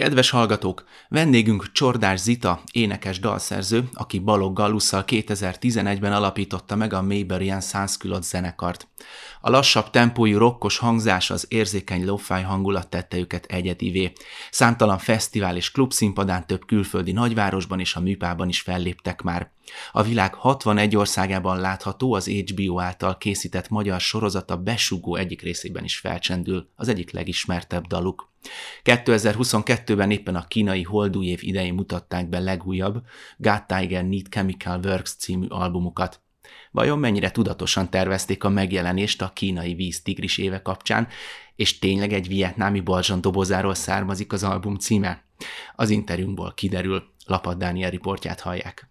Kedves hallgatók, vendégünk Csordás Zita, énekes dalszerző, aki Balog Gallusszal 2011-ben alapította meg a Mayberian Sanskülot zenekart. A lassabb tempójú rokkos hangzás, az érzékeny lofáj hangulat tette őket egyedivé. Számtalan fesztivál és klub több külföldi nagyvárosban és a műpában is felléptek már. A világ 61 országában látható az HBO által készített magyar sorozata Besugó egyik részében is felcsendül, az egyik legismertebb daluk. 2022-ben éppen a kínai holdúj év idején mutatták be legújabb God Tiger Need Chemical Works című albumukat. Vajon mennyire tudatosan tervezték a megjelenést a kínai víz tigris éve kapcsán, és tényleg egy vietnámi balzsan dobozáról származik az album címe? Az interjúmból kiderül, Lapad Dániel riportját hallják.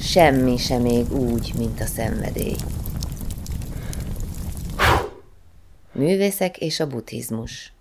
Semmi sem még úgy, mint a szenvedély. Művészek és a buddhizmus.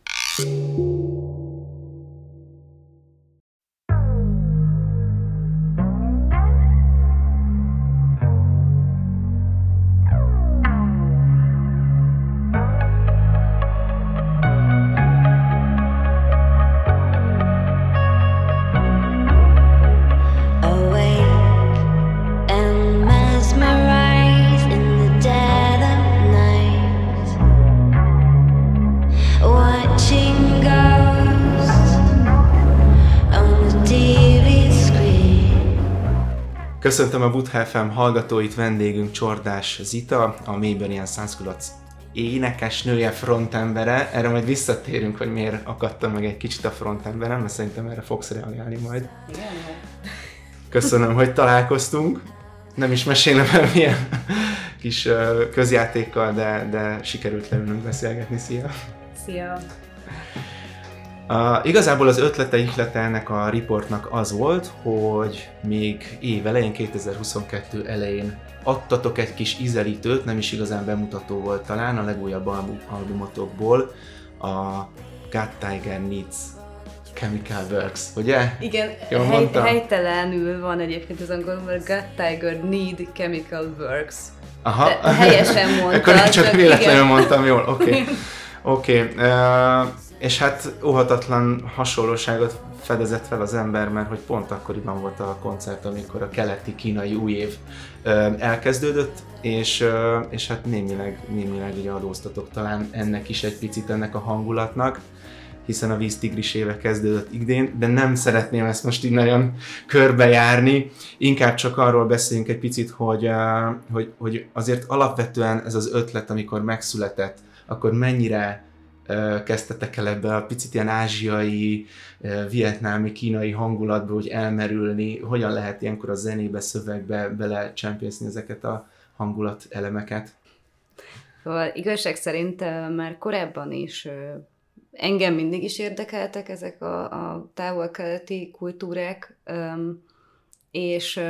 Köszöntöm a FM hallgatóit, vendégünk Csordás Zita, a Mayberian Sanskulac énekesnője, frontembere. Erre majd visszatérünk, hogy miért akadtam meg egy kicsit a frontemberem, mert szerintem erre fogsz reagálni majd. Köszönöm, hogy találkoztunk. Nem is mesélem el milyen kis közjátékkal, de, de sikerült leülnünk beszélgetni. Szia! Szia! Uh, igazából az ötlete, ihlete ennek a riportnak az volt, hogy még év elején, 2022 elején adtatok egy kis ízelítőt, nem is igazán bemutató volt talán a legújabb album, albumotokból, a God Tiger Needs Chemical Works, ugye? Igen, Jól hely, helytelenül van egyébként az angolul, mert God Tiger Need Chemical Works. Aha. De helyesen mondtad. Akkor csak, csak véletlenül igen. mondtam, jól, oké. Okay. Oké, okay. uh, és hát óhatatlan hasonlóságot fedezett fel az ember, mert hogy pont akkoriban volt a koncert, amikor a keleti kínai új év elkezdődött, és, és hát némileg, némileg ugye adóztatok talán ennek is egy picit, ennek a hangulatnak, hiszen a víztigris éve kezdődött idén, de nem szeretném ezt most így nagyon körbejárni, inkább csak arról beszéljünk egy picit, hogy, hogy, hogy azért alapvetően ez az ötlet, amikor megszületett, akkor mennyire kezdtetek el ebbe a picit ilyen ázsiai, vietnámi, kínai hangulatba, hogy elmerülni, hogyan lehet ilyenkor a zenébe, szövegbe belecsempészni ezeket a hangulat elemeket? Szóval igazság szerint már korábban is engem mindig is érdekeltek ezek a, a távol-keleti kultúrák, és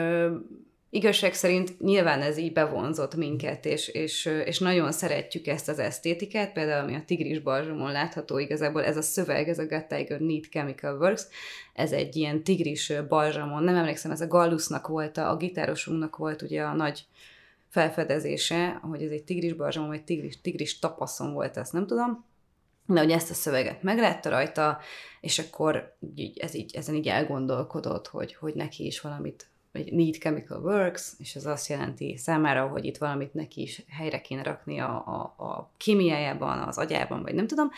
igazság szerint nyilván ez így bevonzott minket, és, és, és nagyon szeretjük ezt az esztétikát, például ami a Tigris Balzsomon látható, igazából ez a szöveg, ez a God Tiger Need Chemical Works, ez egy ilyen tigris balzsamon, nem emlékszem, ez a Gallusnak volt, a, a gitárosunknak volt ugye a nagy felfedezése, hogy ez egy tigris balzsamon, vagy tigris, tigris tapaszon volt, ezt nem tudom, de hogy ezt a szöveget meglátta rajta, és akkor így, ez így, ezen így elgondolkodott, hogy, hogy neki is valamit vagy Need Chemical Works, és ez azt jelenti számára, hogy itt valamit neki is helyre kéne rakni a, a, a kémiájában, az agyában, vagy nem tudom.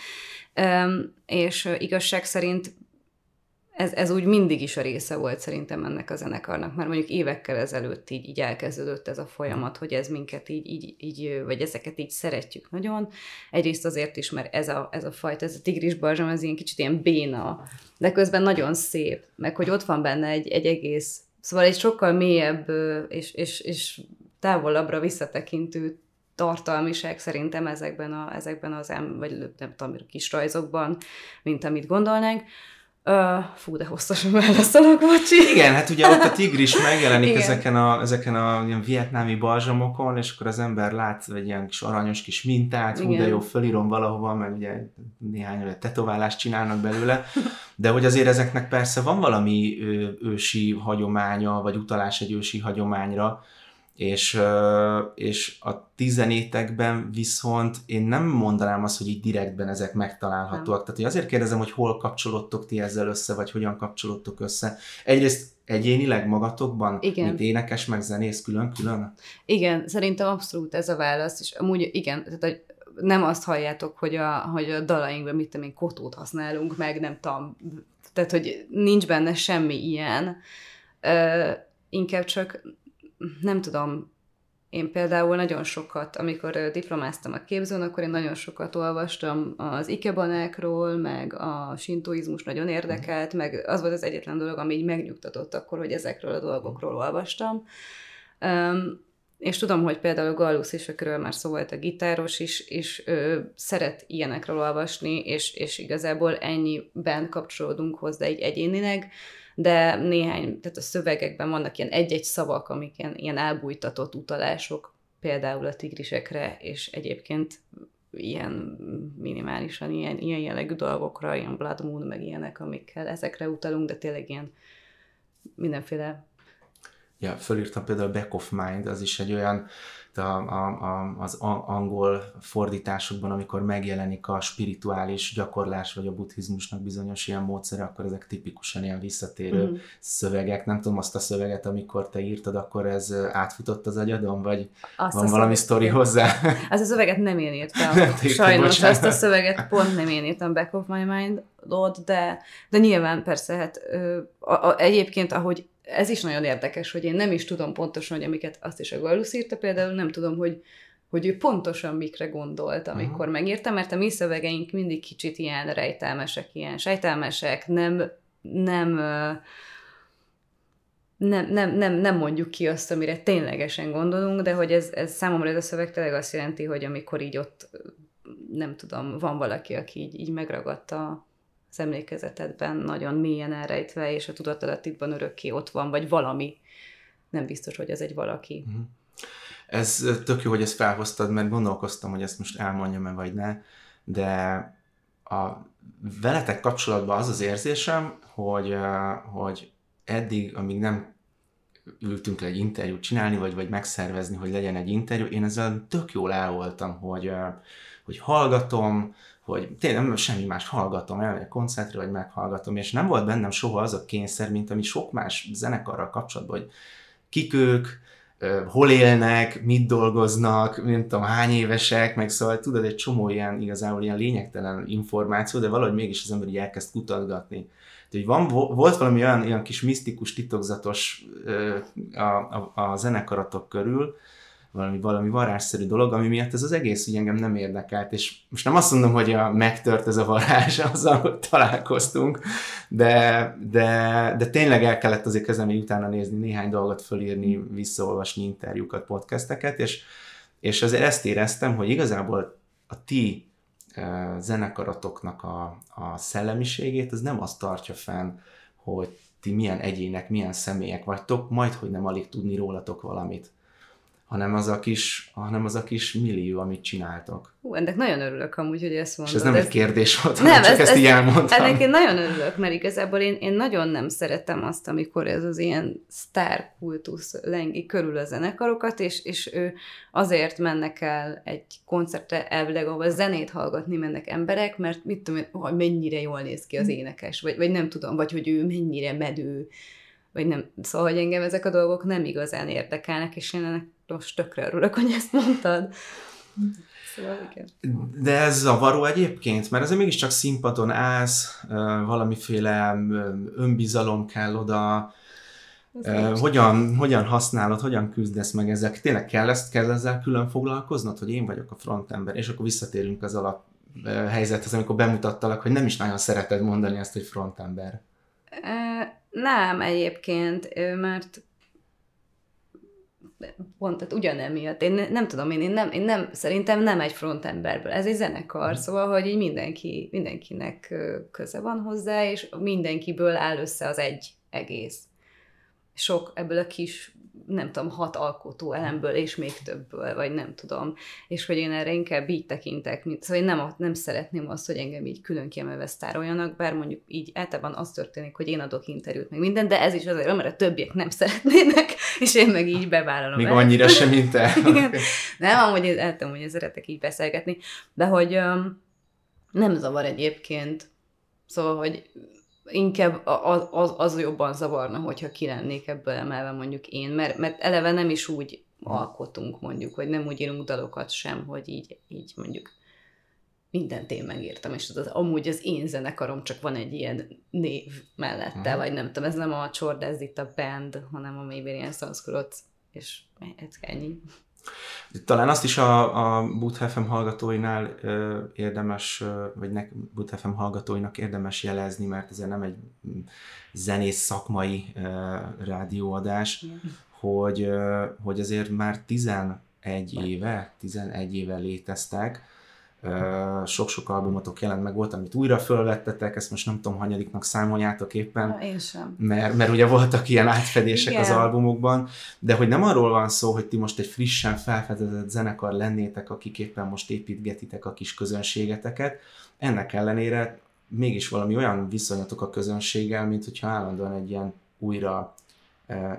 Um, és igazság szerint ez, ez úgy mindig is a része volt szerintem ennek a zenekarnak, mert mondjuk évekkel ezelőtt így, így elkezdődött ez a folyamat, hogy ez minket így, így, így, vagy ezeket így szeretjük nagyon. Egyrészt azért is, mert ez a, ez a fajta, ez a tigris barzsam, ez ilyen kicsit ilyen béna, de közben nagyon szép, meg hogy ott van benne egy, egy egész Szóval egy sokkal mélyebb és, és, és távolabbra visszatekintő tartalmiság szerintem ezekben, a, ezekben az em, vagy nem tudom, kis rajzokban, mint amit gondolnánk. Uh, fú, de hosszasan válaszolok, bocsi. Igen, hát ugye ott a tigris megjelenik Igen. ezeken a, ezeken a ilyen vietnámi balzsamokon, és akkor az ember lát egy ilyen kis aranyos kis mintát, hú, de jó, fölírom valahova, meg ugye néhány olyan tetoválást csinálnak belőle, de hogy azért ezeknek persze van valami ősi hagyománya, vagy utalás egy ősi hagyományra, És, és a tizenétekben viszont én nem mondanám azt, hogy így direktben ezek megtalálhatóak. Nem. Tehát hogy azért kérdezem, hogy hol kapcsolódtok ti ezzel össze, vagy hogyan kapcsolódtok össze. Egyrészt egyénileg magatokban, igen. mint énekes, meg zenész külön-külön? Igen, szerintem abszolút ez a válasz, és amúgy igen, tehát nem azt halljátok, hogy a, hogy a dalainkban mit tudom én, kotót használunk, meg nem tudom, tehát hogy nincs benne semmi ilyen. Ö, inkább csak nem tudom, én például nagyon sokat, amikor diplomáztam a képzőn, akkor én nagyon sokat olvastam az ikebanákról, meg a sintoizmus nagyon érdekelt, meg az volt az egyetlen dolog, ami így megnyugtatott akkor, hogy ezekről a dolgokról olvastam. És tudom, hogy például Gallus és akről már szó volt a gitáros is, és ő szeret ilyenekről olvasni, és, és igazából ennyiben kapcsolódunk hozzá egy egyénileg, de néhány, tehát a szövegekben vannak ilyen egy-egy szavak, amik ilyen, ilyen elbújtatott utalások, például a tigrisekre, és egyébként ilyen minimálisan ilyen, ilyen jellegű dolgokra, ilyen Blood Moon, meg ilyenek, amikkel ezekre utalunk, de tényleg ilyen mindenféle Ja, fölírtam például Back of Mind, az is egy olyan, a, a, a, az angol fordításokban, amikor megjelenik a spirituális gyakorlás, vagy a buddhizmusnak bizonyos ilyen módszere, akkor ezek tipikusan ilyen visszatérő mm. szövegek. Nem tudom, azt a szöveget, amikor te írtad, akkor ez átfutott az agyadon, vagy azt van valami sztori hozzá? Az a szöveget nem én írtam. Sajnos bocsánat. azt a szöveget pont nem én írtam Back of My Mind, de, de nyilván persze, hát a, a, egyébként, ahogy ez is nagyon érdekes, hogy én nem is tudom pontosan, hogy amiket azt is a Gallus írta például, nem tudom, hogy, hogy ő pontosan mikre gondolt, amikor uh-huh. megírta, mert a mi szövegeink mindig kicsit ilyen rejtelmesek, ilyen sejtelmesek, nem, nem, nem, nem, nem, nem mondjuk ki azt, amire ténylegesen gondolunk, de hogy ez, ez számomra ez a szöveg tényleg azt jelenti, hogy amikor így ott, nem tudom, van valaki, aki így, így megragadta az emlékezetedben nagyon mélyen elrejtve, és a tudatalattidban örökké ott van, vagy valami. Nem biztos, hogy ez egy valaki. Uh-huh. Ez tök jó, hogy ezt felhoztad, mert gondolkoztam, hogy ezt most elmondjam-e vagy ne, de a veletek kapcsolatban az az érzésem, hogy, hogy eddig, amíg nem ültünk le egy interjút csinálni, vagy, vagy megszervezni, hogy legyen egy interjú, én ezzel tök jól el voltam, hogy, hogy hallgatom, hogy tényleg nem semmi más hallgatom, elmegyek koncertre, vagy meghallgatom, és nem volt bennem soha az a kényszer, mint ami sok más zenekarral kapcsolatban, hogy kik ők, hol élnek, mit dolgoznak, nem tudom, hány évesek, meg szóval tudod, egy csomó ilyen igazából ilyen lényegtelen információ, de valahogy mégis az ember így elkezd kutatgatni. hogy van, volt valami olyan, olyan kis misztikus, titokzatos a, a, a zenekaratok körül, valami, valami varázsszerű dolog, ami miatt ez az egész így engem nem érdekelt, és most nem azt mondom, hogy a, megtört ez a varázs, azzal, hogy találkoztunk, de, de, de tényleg el kellett azért kezdeni utána nézni, néhány dolgot fölírni, visszaolvasni interjúkat, podcasteket, és, és azért ezt éreztem, hogy igazából a ti uh, zenekaratoknak a, a szellemiségét, az nem azt tartja fenn, hogy ti milyen egyének, milyen személyek vagytok, majd, hogy nem alig tudni rólatok valamit hanem az a kis, hanem az a kis millió, amit csináltok. Hú, ennek nagyon örülök amúgy, hogy ezt mondod. És ez nem ez... egy kérdés volt, nem, csak ez, ezt ez, így elmondtam. Ennek én nagyon örülök, mert igazából én, én nagyon nem szeretem azt, amikor ez az ilyen sztárkultusz lengi körül a zenekarokat, és, és ő azért mennek el egy koncertre elvileg, ahol zenét hallgatni mennek emberek, mert mit tudom én, hogy mennyire jól néz ki az énekes, vagy, vagy nem tudom, vagy hogy ő mennyire medő, vagy nem. Szóval, hogy engem ezek a dolgok nem igazán érdekelnek, és én ennek most tökre örülök, hogy ezt mondtad. Szóval igen. De ez zavaró egyébként, mert azért mégiscsak színpadon állsz, valamiféle önbizalom kell oda, hogyan, hogyan használod, hogyan küzdesz meg ezek? Tényleg kell, ezt, kell ezzel külön foglalkoznod, hogy én vagyok a frontember, és akkor visszatérünk az alap helyzethez, amikor bemutattalak, hogy nem is nagyon szereted mondani ezt, hogy frontember. Nem egyébként, mert pont, tehát ugyanemiatt. Én nem tudom, én, én, nem, én nem, szerintem nem egy frontemberből. Ez egy zenekar, mm. szóval, hogy így mindenki, mindenkinek köze van hozzá, és mindenkiből áll össze az egy egész. Sok ebből a kis nem tudom, hat alkotó elemből, és még többből, vagy nem tudom. És hogy én erre inkább így tekintek, mint, szóval én nem, nem szeretném azt, hogy engem így külön kiemelve sztároljanak, bár mondjuk így általában az történik, hogy én adok interjút, meg minden, de ez is azért, mert a többiek nem szeretnének, és én meg így bevállalom. Még el. annyira sem, mint te. nem, amúgy én hogy szeretek így beszélgetni, de hogy um, nem zavar egyébként. Szóval, hogy inkább az, az, az jobban zavarna, hogyha ki lennék ebből emelve mondjuk én, mert, mert eleve nem is úgy alkotunk mondjuk, hogy nem úgy írunk dalokat sem, hogy így, így mondjuk mindent én megírtam, és az, amúgy az én zenekarom csak van egy ilyen név mellette, uh-huh. vagy nem tudom, ez nem a Csord, ez itt a band, hanem a Mayberian Sanskrit, és ez ennyi. Talán azt is a, a Boot FM hallgatóinál ö, érdemes, vagy ne, Boot FM hallgatóinak érdemes jelezni, mert ez nem egy zenész szakmai ö, rádióadás, mm. hogy, ö, hogy azért már 11 éve, 11 éve léteztek, sok-sok albumotok jelent meg, volt, amit újra fölvettetek, ezt most nem tudom, hanyadiknak számoljátok éppen. Na, én sem. Mert, mert ugye voltak ilyen átfedések Igen. az albumokban, de hogy nem arról van szó, hogy ti most egy frissen felfedezett zenekar lennétek, akik éppen most építgetitek a kis közönségeteket, ennek ellenére mégis valami olyan viszonyatok a közönséggel, mint hogyha állandóan egy ilyen újra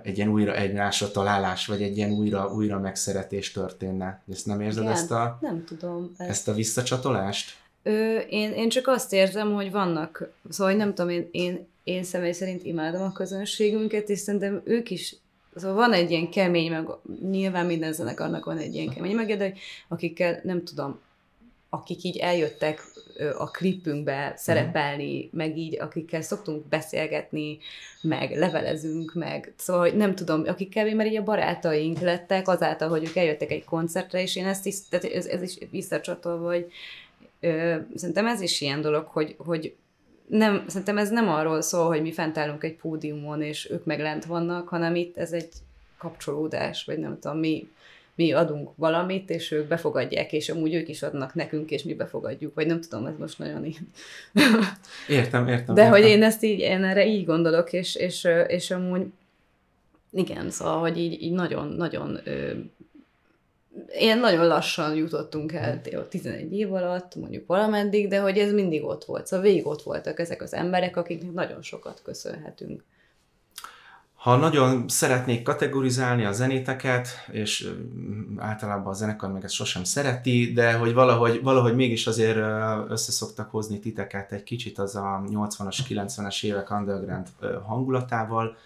egy ilyen újra egymásra találás, vagy egy ilyen újra, újra megszeretés történne. Ezt nem érzed Igen, ezt a, nem tudom, ezt. ezt a visszacsatolást? Ö, én, én csak azt érzem, hogy vannak, szóval nem tudom, én, én, én személy szerint imádom a közönségünket, és szerintem ők is Szóval van egy ilyen kemény, meg nyilván minden zenekarnak van egy ilyen kemény meg, de akikkel nem tudom, akik így eljöttek a klipünkbe szerepelni, uh-huh. meg így, akikkel szoktunk beszélgetni, meg levelezünk, meg szóval, nem tudom, akikkel már így a barátaink lettek azáltal, hogy ők eljöttek egy koncertre, és én ezt is, tehát ez, ez is visszacsatolva, hogy ö, szerintem ez is ilyen dolog, hogy, hogy nem, szerintem ez nem arról szól, hogy mi fent állunk egy pódiumon, és ők meg lent vannak, hanem itt ez egy kapcsolódás, vagy nem tudom, mi mi adunk valamit, és ők befogadják, és amúgy ők is adnak nekünk, és mi befogadjuk, vagy nem tudom, ez most nagyon így. Értem, értem. De értem. hogy én ezt így, én erre így gondolok, és, és, és amúgy igen, szóval, hogy így, így nagyon, nagyon ilyen nagyon lassan jutottunk el 11 év alatt, mondjuk valameddig, de hogy ez mindig ott volt. Szóval végig ott voltak ezek az emberek, akiknek nagyon sokat köszönhetünk ha nagyon szeretnék kategorizálni a zenéteket, és általában a zenekar meg ezt sosem szereti, de hogy valahogy, valahogy mégis azért összeszoktak hozni titeket egy kicsit az a 80-as, 90-es évek underground hangulatával,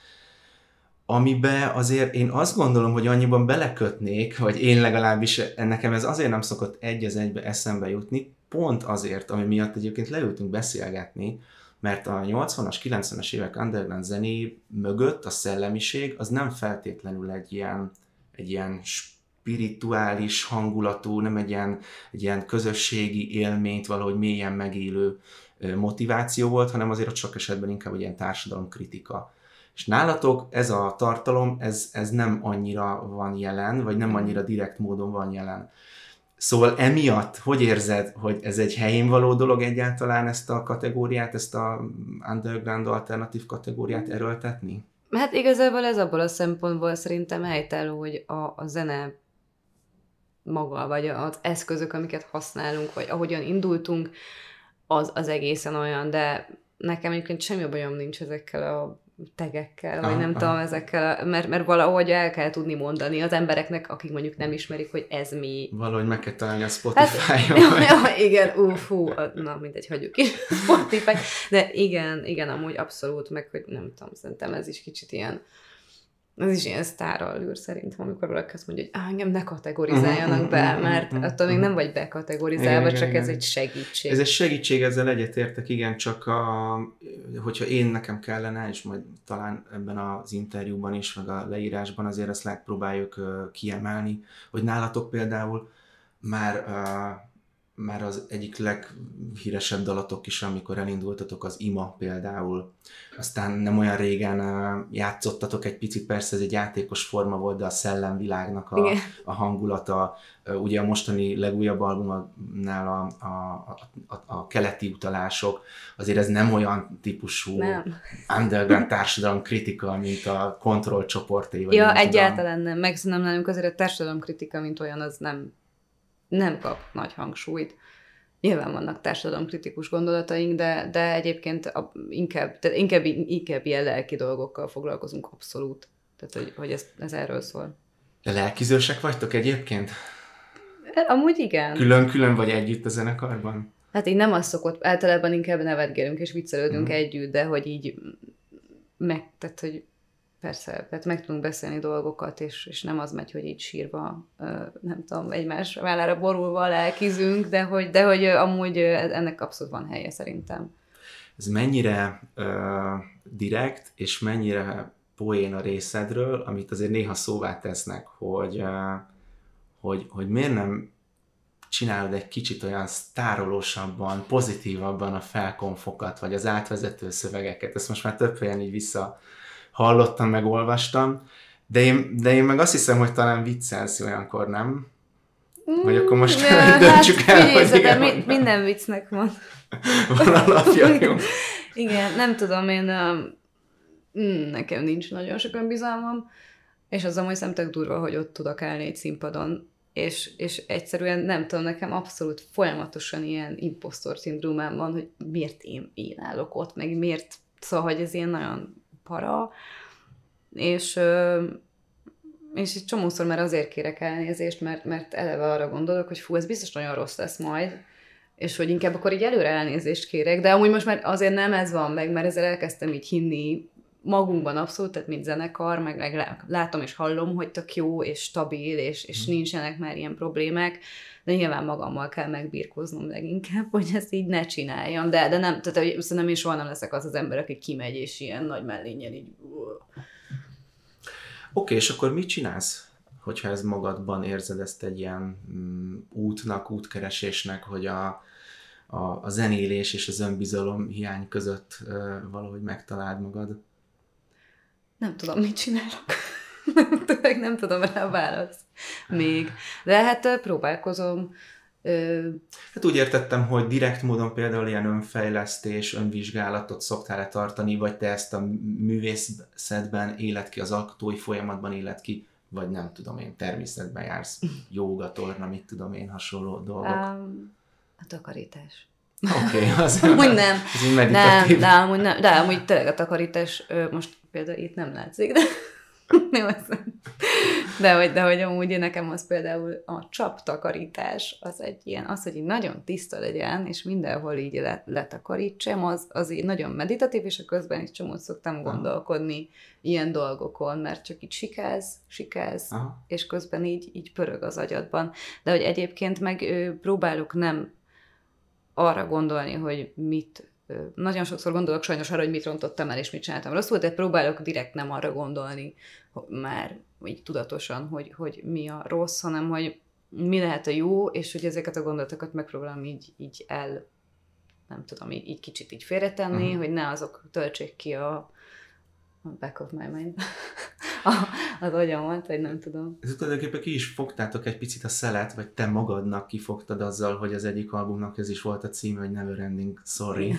amibe azért én azt gondolom, hogy annyiban belekötnék, vagy én legalábbis nekem ez azért nem szokott egy az egybe eszembe jutni, pont azért, ami miatt egyébként leültünk beszélgetni, mert a 80-as, 90-es évek underground zené mögött a szellemiség az nem feltétlenül egy ilyen, egy ilyen spirituális hangulatú, nem egy ilyen, egy ilyen közösségi élményt valahogy mélyen megélő motiváció volt, hanem azért ott sok esetben inkább egy ilyen társadalomkritika. És nálatok ez a tartalom, ez, ez nem annyira van jelen, vagy nem annyira direkt módon van jelen. Szóval emiatt, hogy érzed, hogy ez egy helyén való dolog egyáltalán ezt a kategóriát, ezt a underground alternatív kategóriát erőltetni? Hát igazából ez abból a szempontból szerintem helytálló, hogy a, a zene maga, vagy az eszközök, amiket használunk, vagy ahogyan indultunk, az, az egészen olyan, de nekem egyébként semmi bajom nincs ezekkel a tegekkel, vagy ah, nem ah. tudom, ezekkel, mert, mert valahogy el kell tudni mondani az embereknek, akik mondjuk nem ismerik, hogy ez mi. Valahogy meg kell találni a Spotify-on. Hát, ja, igen, ú, fú, na mindegy, hagyjuk is Spotify, de igen, igen, amúgy abszolút, meg hogy nem tudom, szerintem ez is kicsit ilyen, ez is ilyen sztárral űr szerintem, amikor valaki azt mondja, hogy engem ne kategorizáljanak be, mert attól még nem vagy bekategorizálva, igen, csak igen, ez igen. egy segítség. Ez egy segítség, ezzel egyetértek, igen, csak a, hogyha én nekem kellene, és majd talán ebben az interjúban is, meg a leírásban azért ezt megpróbáljuk kiemelni, hogy nálatok például már már az egyik leghíresebb dalatok is, amikor elindultatok, az Ima például. Aztán nem olyan régen játszottatok egy picit, persze ez egy játékos forma volt, de a szellemvilágnak a, a hangulata, ugye a mostani legújabb albumnál a, a, a, a keleti utalások, azért ez nem olyan típusú nem. underground társadalom kritika, mint a kontroll csoporté. Vagy ja, egyáltalán nem, meg nem nálunk azért a társadalom kritika, mint olyan, az nem nem kap nagy hangsúlyt. Nyilván vannak társadalomkritikus gondolataink, de, de egyébként a, inkább, tehát inkább, inkább ilyen lelki dolgokkal foglalkozunk abszolút. Tehát, hogy, hogy ez, ez erről szól. De lelkizősek vagytok egyébként? Amúgy igen. Külön-külön vagy együtt a zenekarban? Hát így nem az szokott, általában inkább nevetgélünk és viccelődünk mm. együtt, de hogy így meg, tehát hogy persze, tehát meg tudunk beszélni dolgokat, és, és nem az megy, hogy így sírva, nem tudom, egymás vállára borulva lelkizünk, de hogy, de hogy amúgy ennek abszolút van helye szerintem. Ez mennyire uh, direkt, és mennyire poén a részedről, amit azért néha szóvá tesznek, hogy, uh, hogy, hogy miért nem csinálod egy kicsit olyan sztárolósabban, pozitívabban a felkonfokat, vagy az átvezető szövegeket. Ezt most már több helyen így vissza hallottam, meg olvastam, de én, de én meg azt hiszem, hogy talán viccelsz olyankor, nem? Vagy akkor most hát döntsük hát, el, hogy igen, mi, minden viccnek van. van alapja, jó. igen, nem tudom, én uh, nekem nincs nagyon sok önbizalmam, és az amúgy szemtek durva, hogy ott tudok állni egy színpadon, és, és egyszerűen nem tudom, nekem abszolút folyamatosan ilyen impostor szindrómám van, hogy miért én, én állok ott, meg miért, szóval, hogy ez ilyen nagyon para, és, és egy csomószor már azért kérek elnézést, mert, mert eleve arra gondolok, hogy fú, ez biztos nagyon rossz lesz majd, és hogy inkább akkor így előre elnézést kérek, de amúgy most már azért nem ez van meg, mert ezzel elkezdtem így hinni magunkban abszolút, tehát mint zenekar, meg, meg látom és hallom, hogy tök jó és stabil, és, és mm. nincsenek már ilyen problémák, de nyilván magammal kell megbírkoznom leginkább, hogy ezt így ne csináljam, de, de nem, tehát hogy szerintem én soha nem leszek az az ember, aki kimegy, és ilyen nagy mellényen így... Oké, okay, és akkor mit csinálsz? hogyha ez magadban érzed ezt egy ilyen mm, útnak, útkeresésnek, hogy a, a, a zenélés és az önbizalom hiány között uh, valahogy megtaláld magad? Nem tudom, mit csinálok. Tényleg nem tudom rá a választ még. De hát próbálkozom. Hát úgy értettem, hogy direkt módon például ilyen önfejlesztés, önvizsgálatot szoktál-e tartani, vagy te ezt a művészetben élet ki, az alkotói folyamatban élet ki, vagy nem tudom én, természetben jársz, joga, torna, mit tudom én, hasonló dolgok. Um, a takarítás. Oké, okay, az amúgy nem. Ez nem, de amúgy, nem, de amúgy tényleg a takarítás, most például itt nem látszik, de de hogy, de hogy amúgy nekem az például a csaptakarítás, az egy ilyen, az, hogy így nagyon tiszta legyen, és mindenhol így let, letakarítsam, az, az így nagyon meditatív, és a közben is csomót szoktam gondolkodni ilyen dolgokon, mert csak így sikáz, sikáz, Aha. és közben így, így pörög az agyadban. De hogy egyébként meg próbálok nem arra gondolni, hogy mit nagyon sokszor gondolok sajnos arra, hogy mit rontottam el, és mit csináltam rosszul, de próbálok direkt nem arra gondolni, már így tudatosan, hogy, hogy mi a rossz, hanem hogy mi lehet a jó, és hogy ezeket a gondolatokat megpróbálom így, így el, nem tudom, így, így kicsit így félretenni, uh-huh. hogy ne azok töltsék ki a, a back of my mind. Az agyamat, vagy nem tudom. Ez tulajdonképpen ki is fogtátok egy picit a szelet, vagy te magadnak kifogtad azzal, hogy az egyik albumnak ez is volt a címe, hogy Never Ending Sorry.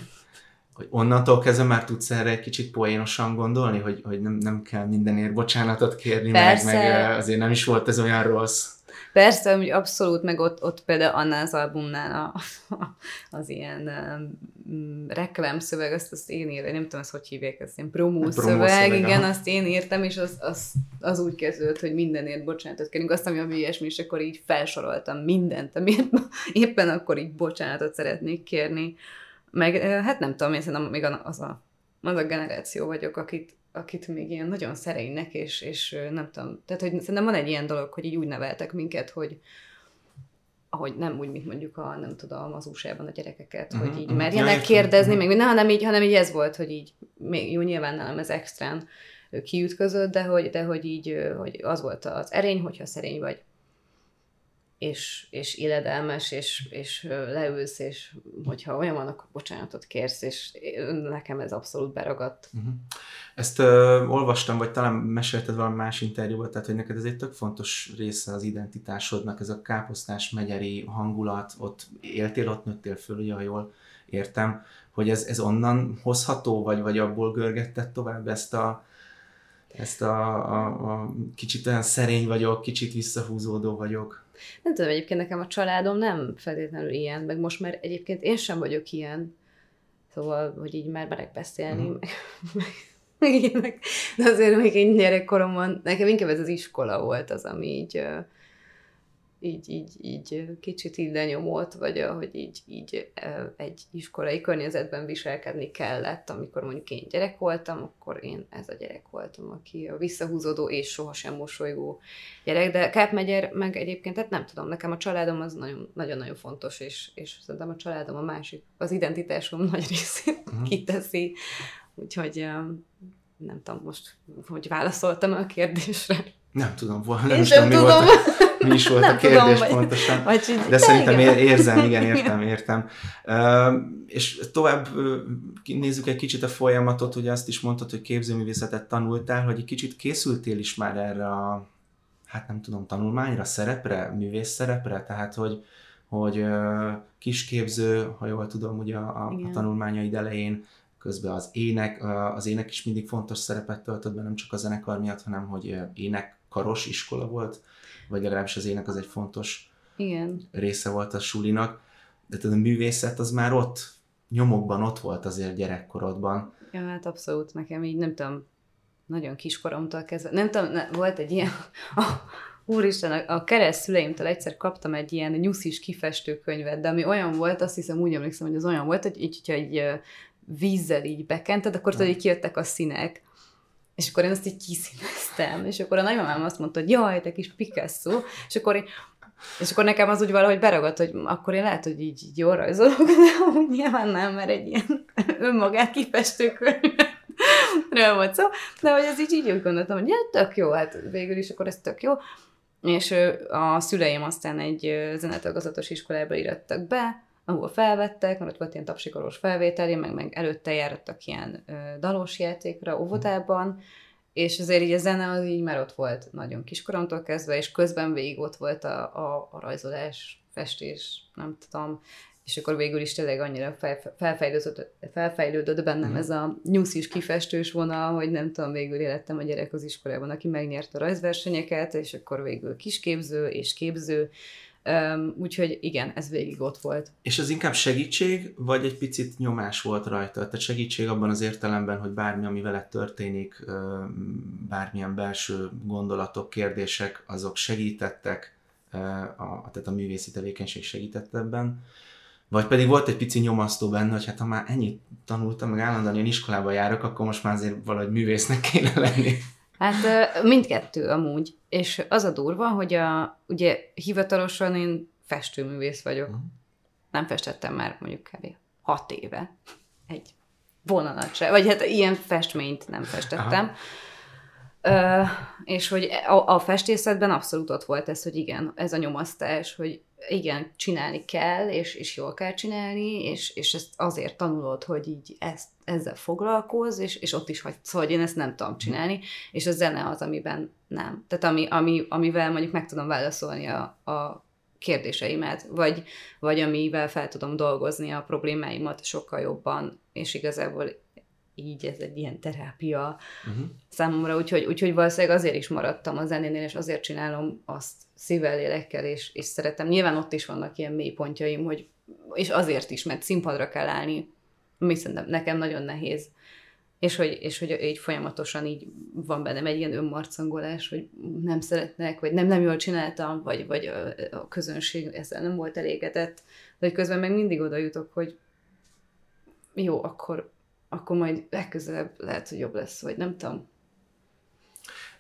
Hogy onnantól kezdve már tudsz erre egy kicsit poénosan gondolni, hogy, hogy nem, nem kell mindenért bocsánatot kérni, meg, meg azért nem is volt ez olyan rossz. Persze, hogy abszolút, meg ott, ott például annál az albumnál a, az ilyen um, reklámszöveg, azt, azt én írtam, nem tudom, ezt hogy hívják, ezt ilyen promó szöveg, igen, azt én írtam, és az, az, az úgy kezdődött, hogy mindenért bocsánatot kérünk, azt, ami a ilyesmi, és akkor így felsoroltam mindent, amit éppen akkor így bocsánatot szeretnék kérni. Meg hát nem tudom, én szerintem még az a, az a generáció vagyok, akit, akit még ilyen nagyon szerénynek, és, és nem tudom, tehát hogy szerintem van egy ilyen dolog, hogy így úgy neveltek minket, hogy ahogy nem úgy, mint mondjuk a, nem tudom, az usa a gyerekeket, uh-huh, hogy így uh-huh. merjenek ja, kérdezni, uh-huh. még ne, hanem így, hanem így ez volt, hogy így, még jó, nyilván nálam ez extrán kiütközött, de hogy, de hogy így, hogy az volt az erény, hogyha szerény vagy. És, és illedelmes, és, és leülsz, és hogyha olyan van, akkor bocsánatot kérsz, és nekem ez abszolút beragadt. Uh-huh. Ezt ö, olvastam, vagy talán mesélted valami más interjúban, tehát hogy neked ez egy tök fontos része az identitásodnak, ez a káposztás megyeri hangulat, ott éltél, ott nőttél föl, ugye, ha jól értem, hogy ez, ez onnan hozható, vagy, vagy abból görgetted tovább ezt a, ezt a, a, a kicsit olyan szerény vagyok, kicsit visszahúzódó vagyok. Nem tudom, egyébként nekem a családom nem feltétlenül ilyen, meg most már egyébként én sem vagyok ilyen. Szóval, hogy így már merek beszélni, uh-huh. meg, meg ilyenek. De azért még én gyerekkoromban, nekem inkább ez az iskola volt az, ami így így, így, így kicsit így lenyomott, vagy ahogy így, így egy iskolai környezetben viselkedni kellett, amikor mondjuk én gyerek voltam, akkor én ez a gyerek voltam, aki a visszahúzódó és sohasem mosolygó gyerek, de Kárpmegyer meg egyébként, tehát nem tudom, nekem a családom az nagyon-nagyon fontos, és, és szerintem a családom a másik, az identitásom nagy részét uh-huh. kiteszi, úgyhogy nem tudom most, hogy válaszoltam a kérdésre. Nem tudom, nem, nem tudom, mi tudom. volt mi is volt nem a kérdés tudom, pontosan. Vagy, vagy de, szerintem igen. érzem, igen, értem, értem. Uh, és tovább uh, nézzük egy kicsit a folyamatot, ugye azt is mondtad, hogy képzőművészetet tanultál, hogy egy kicsit készültél is már erre a, hát nem tudom, tanulmányra, szerepre, művész szerepre, tehát hogy, hogy uh, kisképző, ha jól tudom, ugye a, a tanulmányaid elején közben az ének, az ének is mindig fontos szerepet töltött be, nem csak a zenekar miatt, hanem hogy énekkaros iskola volt vagy legalábbis az ének az egy fontos Igen. része volt a sulinak, de tudod, a művészet az már ott, nyomokban ott volt azért gyerekkorodban. Ja, hát abszolút nekem így, nem tudom, nagyon kiskoromtól kezdve, nem tudom, ne, volt egy ilyen, oh, úristen, a, a kereszt szüleimtől egyszer kaptam egy ilyen nyuszis kifestőkönyvet, de ami olyan volt, azt hiszem úgy emlékszem, hogy az olyan volt, hogy így, hogyha egy vízzel így bekented, akkor tudod, hogy kijöttek a színek. És akkor én azt így kiszíneztem, és akkor a nagymamám azt mondta, hogy jaj, te kis Picasso, és akkor én, és akkor nekem az úgy valahogy beragadt, hogy akkor én lehet, hogy így, így jól rajzolok, de úgy nyilván nem, mert egy ilyen önmagát kifestő könyvről volt szó, de hogy ez így, így úgy gondoltam, hogy ja, tök jó, hát végül is akkor ez tök jó. És a szüleim aztán egy zenetagazatos iskolába irattak be, ahol felvettek, mert ott volt ilyen tapsikolós felvételi, meg, meg előtte jártak ilyen ö, dalós játékra óvodában, és azért így a zene az így már ott volt nagyon kiskoromtól kezdve, és közben végig ott volt a, a, a rajzolás, festés, nem tudom, és akkor végül is tényleg annyira fel, felfejlődött, felfejlődött bennem mm. ez a nyuszis kifestős vonal, hogy nem tudom, végül élettem a gyerek az iskolában, aki megnyerte a rajzversenyeket, és akkor végül kisképző és képző, Um, úgyhogy igen, ez végig ott volt. És ez inkább segítség, vagy egy picit nyomás volt rajta? Tehát segítség abban az értelemben, hogy bármi, ami veled történik, bármilyen belső gondolatok, kérdések, azok segítettek, a, tehát a művészi tevékenység segített ebben, vagy pedig volt egy pici nyomasztó benne, hogy hát ha már ennyit tanultam, meg állandóan ilyen iskolába járok, akkor most már azért valahogy művésznek kéne lenni. Hát mindkettő amúgy. És az a durva, hogy a, ugye hivatalosan én festőművész vagyok. Uh-huh. Nem festettem már mondjuk kb. hat éve egy vonalat se, vagy hát ilyen festményt nem festettem. Aha. Ö, és hogy a, a festészetben abszolút ott volt ez, hogy igen, ez a nyomasztás, hogy igen, csinálni kell, és, és jól kell csinálni, és, és ezt azért tanulod, hogy így ezt, ezzel foglalkoz, és, és ott is hagysz, szóval, hogy én ezt nem tudom csinálni, és a zene az, amiben nem. Tehát ami, ami, amivel mondjuk meg tudom válaszolni a, a kérdéseimet, vagy, vagy amivel fel tudom dolgozni a problémáimat sokkal jobban, és igazából így ez egy ilyen terápia uh-huh. számomra, úgyhogy, úgyhogy valószínűleg azért is maradtam a zenénél, és azért csinálom azt szívvel, lélekkel, és, és szeretem. Nyilván ott is vannak ilyen mély pontjaim, hogy, és azért is, mert színpadra kell állni, ami szerintem nekem nagyon nehéz. És hogy, és hogy így folyamatosan így van bennem egy ilyen önmarcangolás, hogy nem szeretnek, vagy nem, nem jól csináltam, vagy, vagy a, a közönség ezzel nem volt elégedett, de hogy közben meg mindig oda jutok, hogy jó, akkor akkor majd legközelebb lehet, hogy jobb lesz, vagy nem tudom.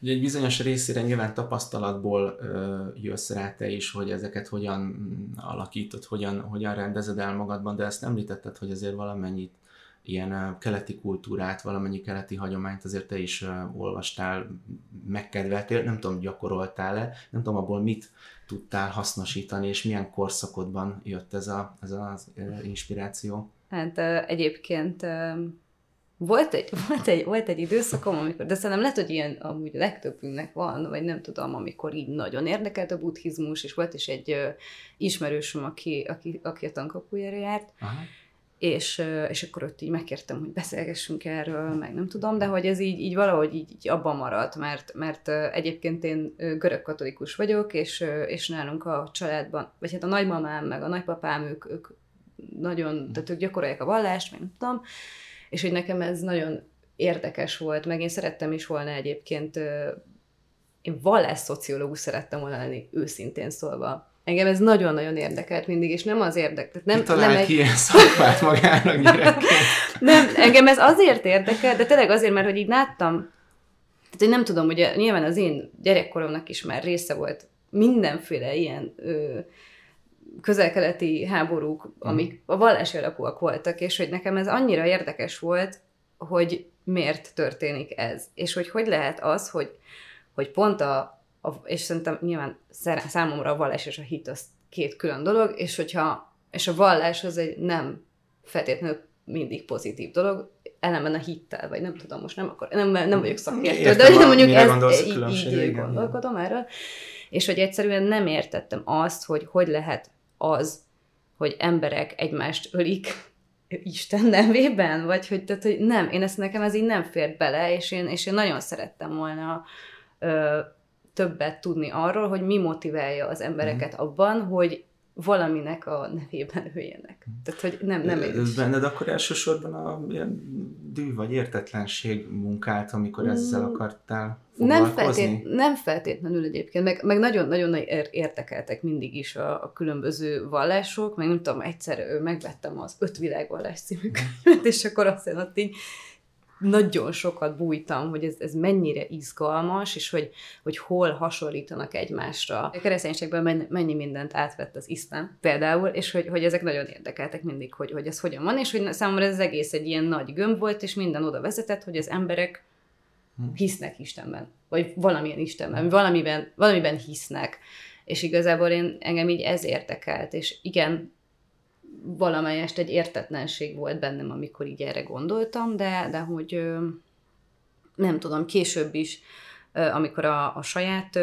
Ugye egy bizonyos részére nyilván tapasztalatból ö, jössz rá te is, hogy ezeket hogyan mm, alakítod, hogyan, hogyan rendezed el magadban, de ezt említetted, hogy azért valamennyit ilyen keleti kultúrát, valamennyi keleti hagyományt azért te is olvastál, megkedveltél, nem tudom, gyakoroltál-e, nem tudom abból mit tudtál hasznosítani, és milyen korszakodban jött ez, a, ez az inspiráció? Hát egyébként volt egy, volt, egy, volt egy időszakom, amikor, de szerintem lehet, hogy ilyen amúgy legtöbbünknek van, vagy nem tudom, amikor így nagyon érdekelt a buddhizmus, és volt is egy uh, ismerősöm, aki, aki, aki a tankapujára járt, Aha. És, és akkor ott így megkértem, hogy beszélgessünk erről, meg nem tudom, de hogy ez így, így valahogy így, így abban maradt, mert, mert egyébként én görög katolikus vagyok, és, és nálunk a családban, vagy hát a nagymamám, meg a nagypapám, ők, ők nagyon, tehát ők gyakorolják a vallást, meg nem tudom, és hogy nekem ez nagyon érdekes volt, meg én szerettem is volna egyébként, én szociológus szerettem volna lenni, őszintén szólva. Engem ez nagyon-nagyon érdekelt mindig, és nem az érdekelt. Nem, Ki nem egy... ilyen szakmát magának Nem, engem ez azért érdekel, de tényleg azért, mert hogy így láttam, tehát hogy nem tudom, ugye nyilván az én gyerekkoromnak is már része volt mindenféle ilyen ö, közelkeleti háborúk, mhm. amik a vallási alapúak voltak, és hogy nekem ez annyira érdekes volt, hogy miért történik ez, és hogy hogy lehet az, hogy, hogy pont a, a és szerintem nyilván számomra a vallás és a hit az két külön dolog, és hogyha, és a vallás az egy nem feltétlenül mindig pozitív dolog, ellenben a hittel, vagy nem tudom, most nem, akar, nem, nem vagyok szakértő, de nem mondjuk ezt így, így gondolkodom erről, és hogy egyszerűen nem értettem azt, hogy hogy lehet az, hogy emberek egymást ölik Isten nevében, vagy hogy, tehát, hogy nem, én ezt nekem ez így nem fért bele, és én, és én nagyon szerettem volna ö, többet tudni arról, hogy mi motiválja az embereket mm. abban, hogy valaminek a nevében hülyenek. Tehát, hogy nem, nem Ez benned akkor elsősorban a ilyen dű vagy értetlenség munkát, amikor mm. ezzel akartál nem, feltét, nem feltétlenül egyébként, meg, meg nagyon-nagyon értekeltek mindig is a, a különböző vallások, meg nem tudom, egyszer megvettem az Öt világvallás című könyvet, és akkor azt ott így nagyon sokat bújtam, hogy ez, ez mennyire izgalmas, és hogy, hogy hol hasonlítanak egymásra. A kereszténységben mennyi mindent átvett az iszlám például, és hogy, hogy ezek nagyon érdekeltek mindig, hogy, hogy ez hogyan van, és hogy számomra ez egész egy ilyen nagy gömb volt, és minden oda vezetett, hogy az emberek hm. hisznek Istenben, vagy valamilyen Istenben, valamiben, valamiben hisznek. És igazából én, engem így ez érdekelt, és igen, valamelyest egy értetlenség volt bennem, amikor így erre gondoltam, de, de hogy nem tudom, később is, amikor a, a saját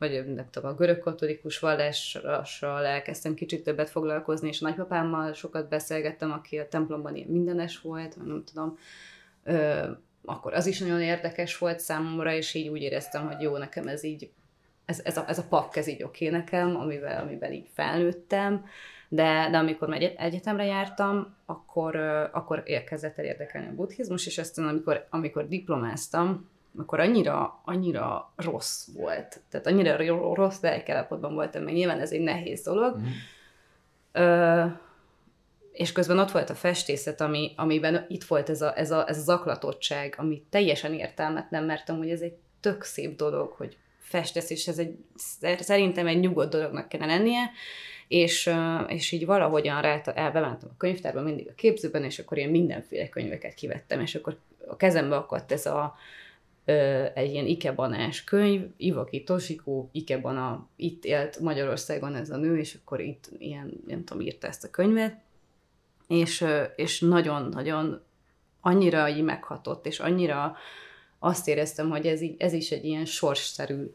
vagy nem tudom, a görög katolikus vallással elkezdtem kicsit többet foglalkozni, és a nagypapámmal sokat beszélgettem, aki a templomban ilyen mindenes volt, nem tudom, akkor az is nagyon érdekes volt számomra, és így úgy éreztem, hogy jó, nekem ez így, ez, ez, a, ez a pak, ez így oké nekem, amivel, amivel így felnőttem, de, de amikor már egyetemre jártam, akkor, akkor érkezett el érdekelni a buddhizmus, és aztán amikor, amikor diplomáztam, akkor annyira, annyira rossz volt. Tehát annyira rossz lelkelapotban voltam, meg nyilván ez egy nehéz dolog. Mm. Ö, és közben ott volt a festészet, ami, amiben itt volt ez a, ez, a, ez a zaklatottság, ami teljesen értelmet nem mertem, hogy ez egy tök szép dolog, hogy festesz, és ez egy, szerintem egy nyugodt dolognak kellene lennie, és, és így valahogyan rá, elbementem a könyvtárba mindig a képzőben, és akkor én mindenféle könyveket kivettem, és akkor a kezembe akadt ez a, egy ilyen ikebanás könyv, Ivaki Toshiko, ikebana, itt élt Magyarországon ez a nő, és akkor itt ilyen, nem tudom, írta ezt a könyvet, és, és nagyon-nagyon annyira így meghatott, és annyira azt éreztem, hogy ez, így, ez is egy ilyen sorsszerű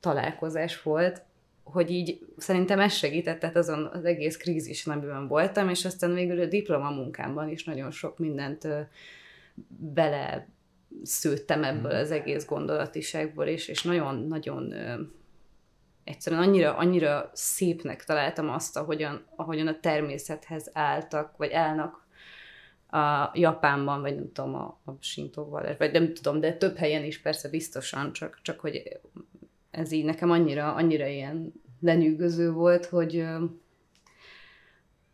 találkozás volt, hogy így szerintem ez segített, tehát azon az egész krízis, amiben voltam, és aztán végül a diplomamunkámban is nagyon sok mindent bele szőttem ebből hmm. az egész gondolatiságból, és, és nagyon-nagyon egyszerűen annyira, annyira szépnek találtam azt, ahogyan, ahogyan a természethez álltak, vagy állnak a Japánban, vagy nem tudom, a, a Sintóval, vagy nem tudom, de több helyen is persze biztosan, csak, csak hogy ez így nekem annyira, annyira ilyen lenyűgöző volt, hogy,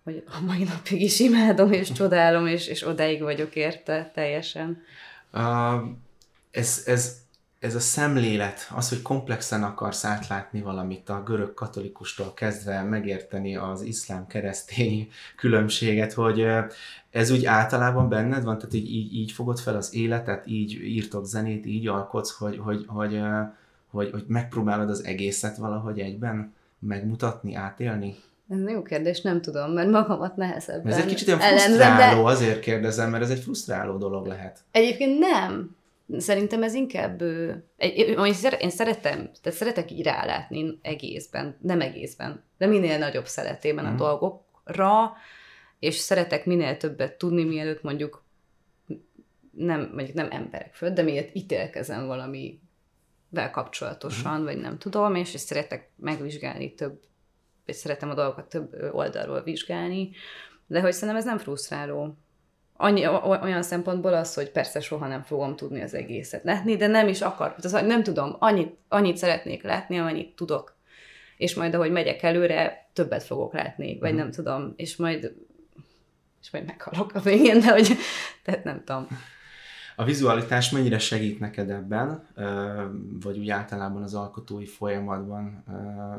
hogy a mai napig is imádom, és csodálom, és, és odáig vagyok érte teljesen. Uh, ez, ez ez a szemlélet, az, hogy komplexen akarsz átlátni valamit a görög katolikustól kezdve megérteni az iszlám keresztény különbséget, hogy ez úgy általában benned van, tehát így, így, így fogod fel az életet, így írtok zenét, így alkotsz, hogy, hogy, hogy, hogy, hogy megpróbálod az egészet valahogy egyben megmutatni, átélni? Ez jó kérdés, nem tudom, mert magamat nehezebben Ez egy kicsit ilyen frusztráló, de... azért kérdezem, mert ez egy frusztráló dolog lehet. Egyébként nem. Szerintem ez inkább, én szeretem, tehát szeretek így rálátni egészben, nem egészben, de minél nagyobb szeretében mm. a mhm. dolgokra, és szeretek minél többet tudni, mielőtt mondjuk nem, mondjuk nem emberek föld, de miért ítélkezem valamivel kapcsolatosan, mm. vagy nem tudom, és, szeretek megvizsgálni több, és szeretem a dolgokat több oldalról vizsgálni, de hogy szerintem ez nem frusztráló annyi, olyan szempontból az, hogy persze soha nem fogom tudni az egészet látni, de nem is akar, az, nem tudom, annyit, annyit szeretnék látni, amennyit tudok. És majd, ahogy megyek előre, többet fogok látni, vagy mm. nem tudom, és majd és majd meghalok a végén, de hogy, tehát nem tudom. A vizualitás mennyire segít neked ebben, vagy úgy általában az alkotói folyamatban,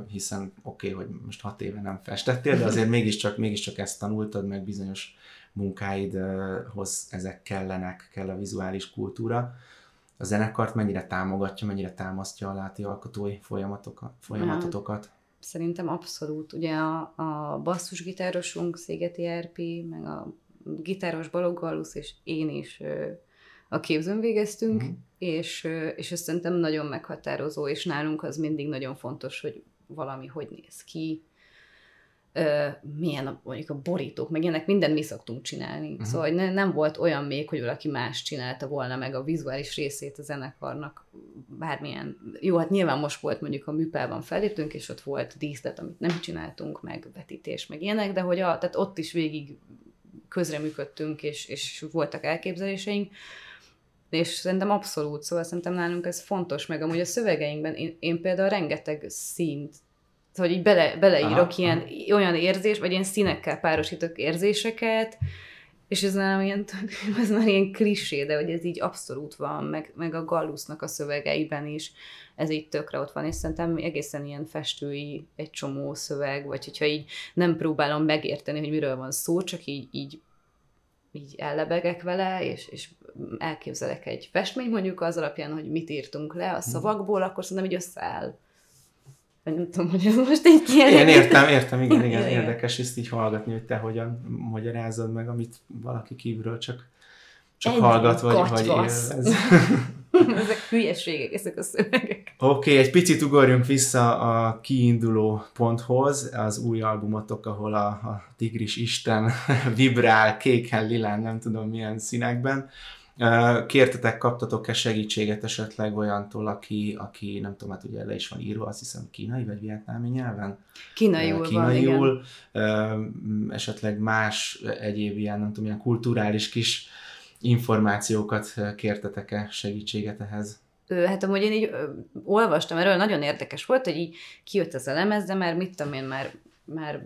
hiszen oké, okay, hogy most hat éve nem festettél, de azért mégiscsak, mégiscsak ezt tanultad, meg bizonyos munkáidhoz ezek kellenek, kell a vizuális kultúra. A zenekart mennyire támogatja, mennyire támasztja a láti alkotói folyamatokat, folyamatotokat? Szerintem abszolút. Ugye a, a basszusgitárosunk Szégeti RP, meg a gitáros Balog Galusz, és én is a képzőn végeztünk, uh-huh. és, és ez szerintem nagyon meghatározó, és nálunk az mindig nagyon fontos, hogy valami hogy néz ki, ö, milyen a, mondjuk a borítók, meg ilyenek, mindent mi szoktunk csinálni. Uh-huh. Szóval ne, nem volt olyan még, hogy valaki más csinálta volna meg a vizuális részét a zenekarnak, bármilyen. Jó, hát nyilván most volt mondjuk a műpában feléptünk, és ott volt díszlet, amit nem csináltunk, meg vetítés, meg ilyenek, de hogy a, tehát ott is végig közreműködtünk, és, és voltak elképzeléseink, és szerintem abszolút, szóval szerintem nálunk ez fontos, meg amúgy a szövegeinkben én, én például rengeteg színt Szóval, hogy így bele, beleírok aha, ilyen, aha. olyan érzés, vagy ilyen színekkel párosítok érzéseket, és ez nem ilyen, ez már ilyen klisé, de hogy ez így abszolút van, meg, meg a Gallusznak a szövegeiben is ez így tökre ott van, és szerintem egészen ilyen festői egy csomó szöveg, vagy hogyha így nem próbálom megérteni, hogy miről van szó, csak így, így, így ellebegek vele, és, és elképzelek egy festményt mondjuk az alapján, hogy mit írtunk le a mhm. szavakból, akkor szerintem így összeáll nem tudom, hogy ez most egy kérdés. Én értem, értem, igen, igen, érdekes ezt így hallgatni, hogy te hogyan magyarázod meg, amit valaki kívülről csak, csak egy hallgat, vagy, vagy élvez. ezek hülyeségek, ezek a szövegek. Oké, okay, egy picit ugorjunk vissza a kiinduló ponthoz, az új albumotok, ahol a, a tigris isten vibrál kéken, lilán, nem tudom milyen színekben. Kértetek, kaptatok-e segítséget esetleg olyantól, aki, aki nem tudom, hát ugye le is van írva, azt hiszem kínai vagy vietnámi nyelven? Kínaiul, Kínaiul van, esetleg más egyéb ilyen, nem tudom, ilyen kulturális kis információkat kértetek-e segítséget ehhez? Hát amúgy én így ö, olvastam erről, nagyon érdekes volt, hogy így kijött ez a lemez, de már mit tudom én, már, már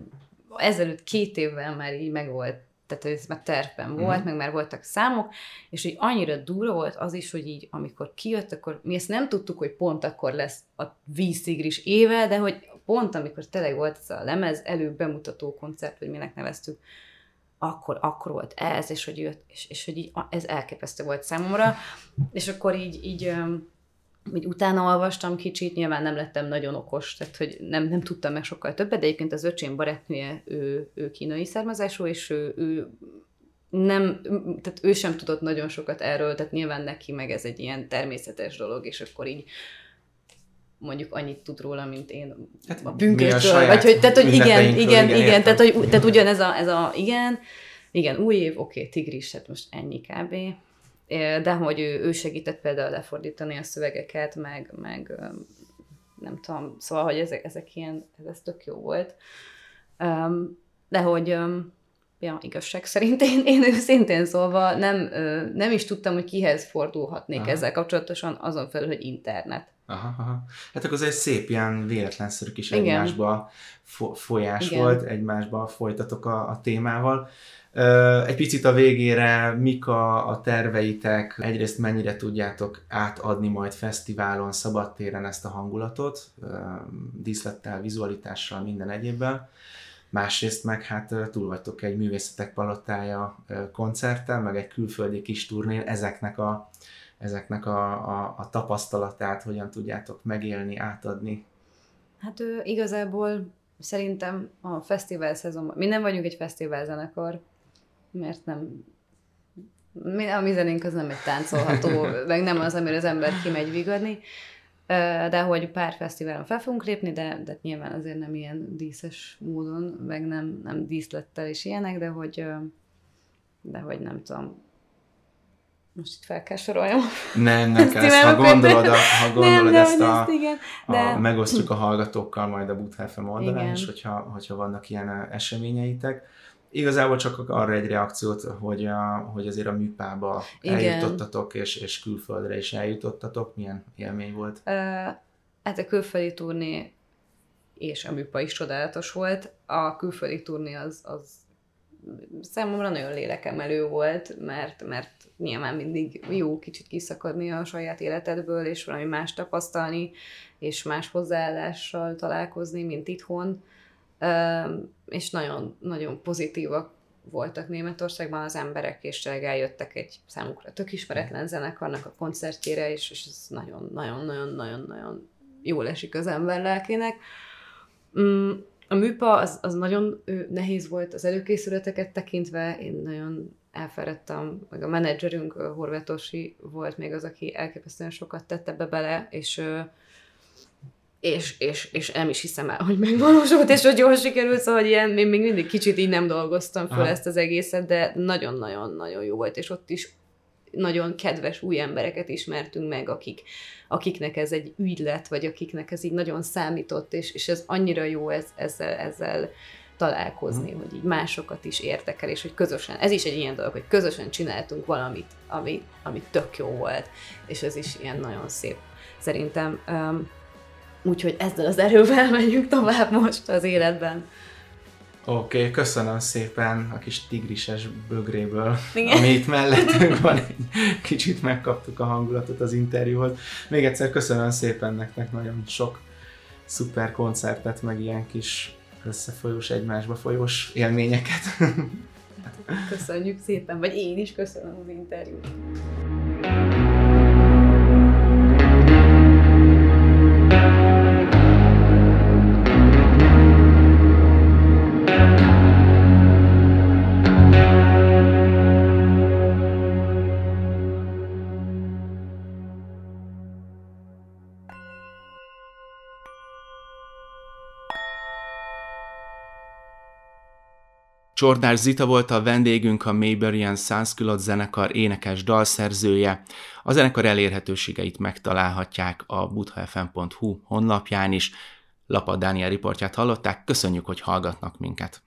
ezelőtt két évvel már így megvolt tehát ez már tervben volt, uh-huh. meg már voltak számok, és hogy annyira durva volt az is, hogy így amikor kijött, akkor mi ezt nem tudtuk, hogy pont akkor lesz a vízszigris éve, de hogy pont amikor tényleg volt ez a lemez előbb bemutató koncert, vagy minek neveztük, akkor, akkor volt ez, és hogy jött, és, és hogy így, ez elképesztő volt számomra, és akkor így, így így utána olvastam kicsit, nyilván nem lettem nagyon okos, tehát hogy nem, nem tudtam meg sokkal többet, de egyébként az öcsém barátnője, ő, ő kínai származású, és ő, ő nem, tehát ő sem tudott nagyon sokat erről, tehát nyilván neki meg ez egy ilyen természetes dolog, és akkor így mondjuk annyit tud róla, mint én hát, a bünkösről, vagy hogy, tehát, hogy igen, igen, igen, igen tehát, hogy, tehát ugyanez a, ez a, igen, igen, új év, oké, okay, tigris, hát most ennyi kb de hogy ő, ő segített például lefordítani a szövegeket, meg, meg nem tudom, szóval, hogy ezek, ezek ilyen, ez, ez tök jó volt. De hogy ja, igazság szerint én, én őszintén szólva nem, nem is tudtam, hogy kihez fordulhatnék aha. ezzel kapcsolatosan, azon felül, hogy internet. Aha, aha. Hát akkor ez egy szép ilyen véletlenszerű kis Igen. egymásba folyás Igen. volt, egymásba folytatok a, a témával. Egy picit a végére, mik a, a terveitek, egyrészt mennyire tudjátok átadni majd fesztiválon, szabadtéren ezt a hangulatot, díszlettel, vizualitással, minden egyébben. Másrészt meg hát túl vagytok egy művészetek palotája koncerttel, meg egy külföldi kis turnén, ezeknek a, ezeknek a, a, a tapasztalatát hogyan tudjátok megélni, átadni? Hát ő, igazából szerintem a fesztivál szezonban, mi nem vagyunk egy fesztivál zenekar, mert nem a mi zenénk az nem egy táncolható, meg nem az, amire az ember kimegy vigadni, de hogy pár fesztiválon fel fogunk lépni, de, de nyilván azért nem ilyen díszes módon, meg nem, nem díszlettel és ilyenek, de hogy, de hogy nem tudom, most itt fel kell soroljam. Nem, nem kell, ezt, ha gondolod, a, ha gondolod nem, ezt a, ezt, igen, de... a, megosztjuk a hallgatókkal majd a Buthelfem oldalán is, hogyha, hogyha vannak ilyen eseményeitek igazából csak arra egy reakciót, hogy, a, hogy azért a műpába Igen. eljutottatok, és, és külföldre is eljutottatok. Milyen élmény volt? Uh, hát a külföldi turné és a műpa is csodálatos volt. A külföldi turné az, az számomra nagyon lélekemelő volt, mert, mert nyilván mindig jó kicsit kiszakadni a saját életedből, és valami más tapasztalni, és más hozzáállással találkozni, mint itthon és nagyon, nagyon pozitívak voltak Németországban az emberek, és eljöttek egy számukra tök ismeretlen zenekarnak a koncertjére, és, és ez nagyon-nagyon-nagyon-nagyon-nagyon jól esik az ember lelkének. Mm, a műpa az, az nagyon nehéz volt az előkészületeket tekintve, én nagyon elfáradtam, meg a menedzserünk, Horvátosi volt még az, aki elképesztően sokat tette be bele, és és, és, és nem is hiszem el, hogy megvalósult, és hogy jól sikerült, szóval hogy ilyen, én még mindig kicsit így nem dolgoztam fel Aha. ezt az egészet, de nagyon-nagyon-nagyon jó volt, és ott is nagyon kedves új embereket ismertünk meg, akik, akiknek ez egy ügylet, vagy akiknek ez így nagyon számított, és, és ez annyira jó ez, ezzel, ezzel találkozni, hmm. hogy így másokat is érdekel, és hogy közösen, ez is egy ilyen dolog, hogy közösen csináltunk valamit, ami, ami tök jó volt, és ez is ilyen nagyon szép. Szerintem um, Úgyhogy ezzel az erővel megyünk tovább most az életben. Oké, okay, köszönöm szépen a kis tigrises bögréből, Igen. ami itt mellettünk van. Egy kicsit megkaptuk a hangulatot az interjúhoz. Még egyszer köszönöm szépen nektek nagyon sok szuper koncertet, meg ilyen kis összefolyós, egymásba folyós élményeket. Köszönjük szépen, vagy én is köszönöm az interjút. Csordás Zita volt a vendégünk, a Mayberian Sanskülot zenekar énekes dalszerzője. A zenekar elérhetőségeit megtalálhatják a buthafm.hu honlapján is. Lapad Dániel riportját hallották, köszönjük, hogy hallgatnak minket.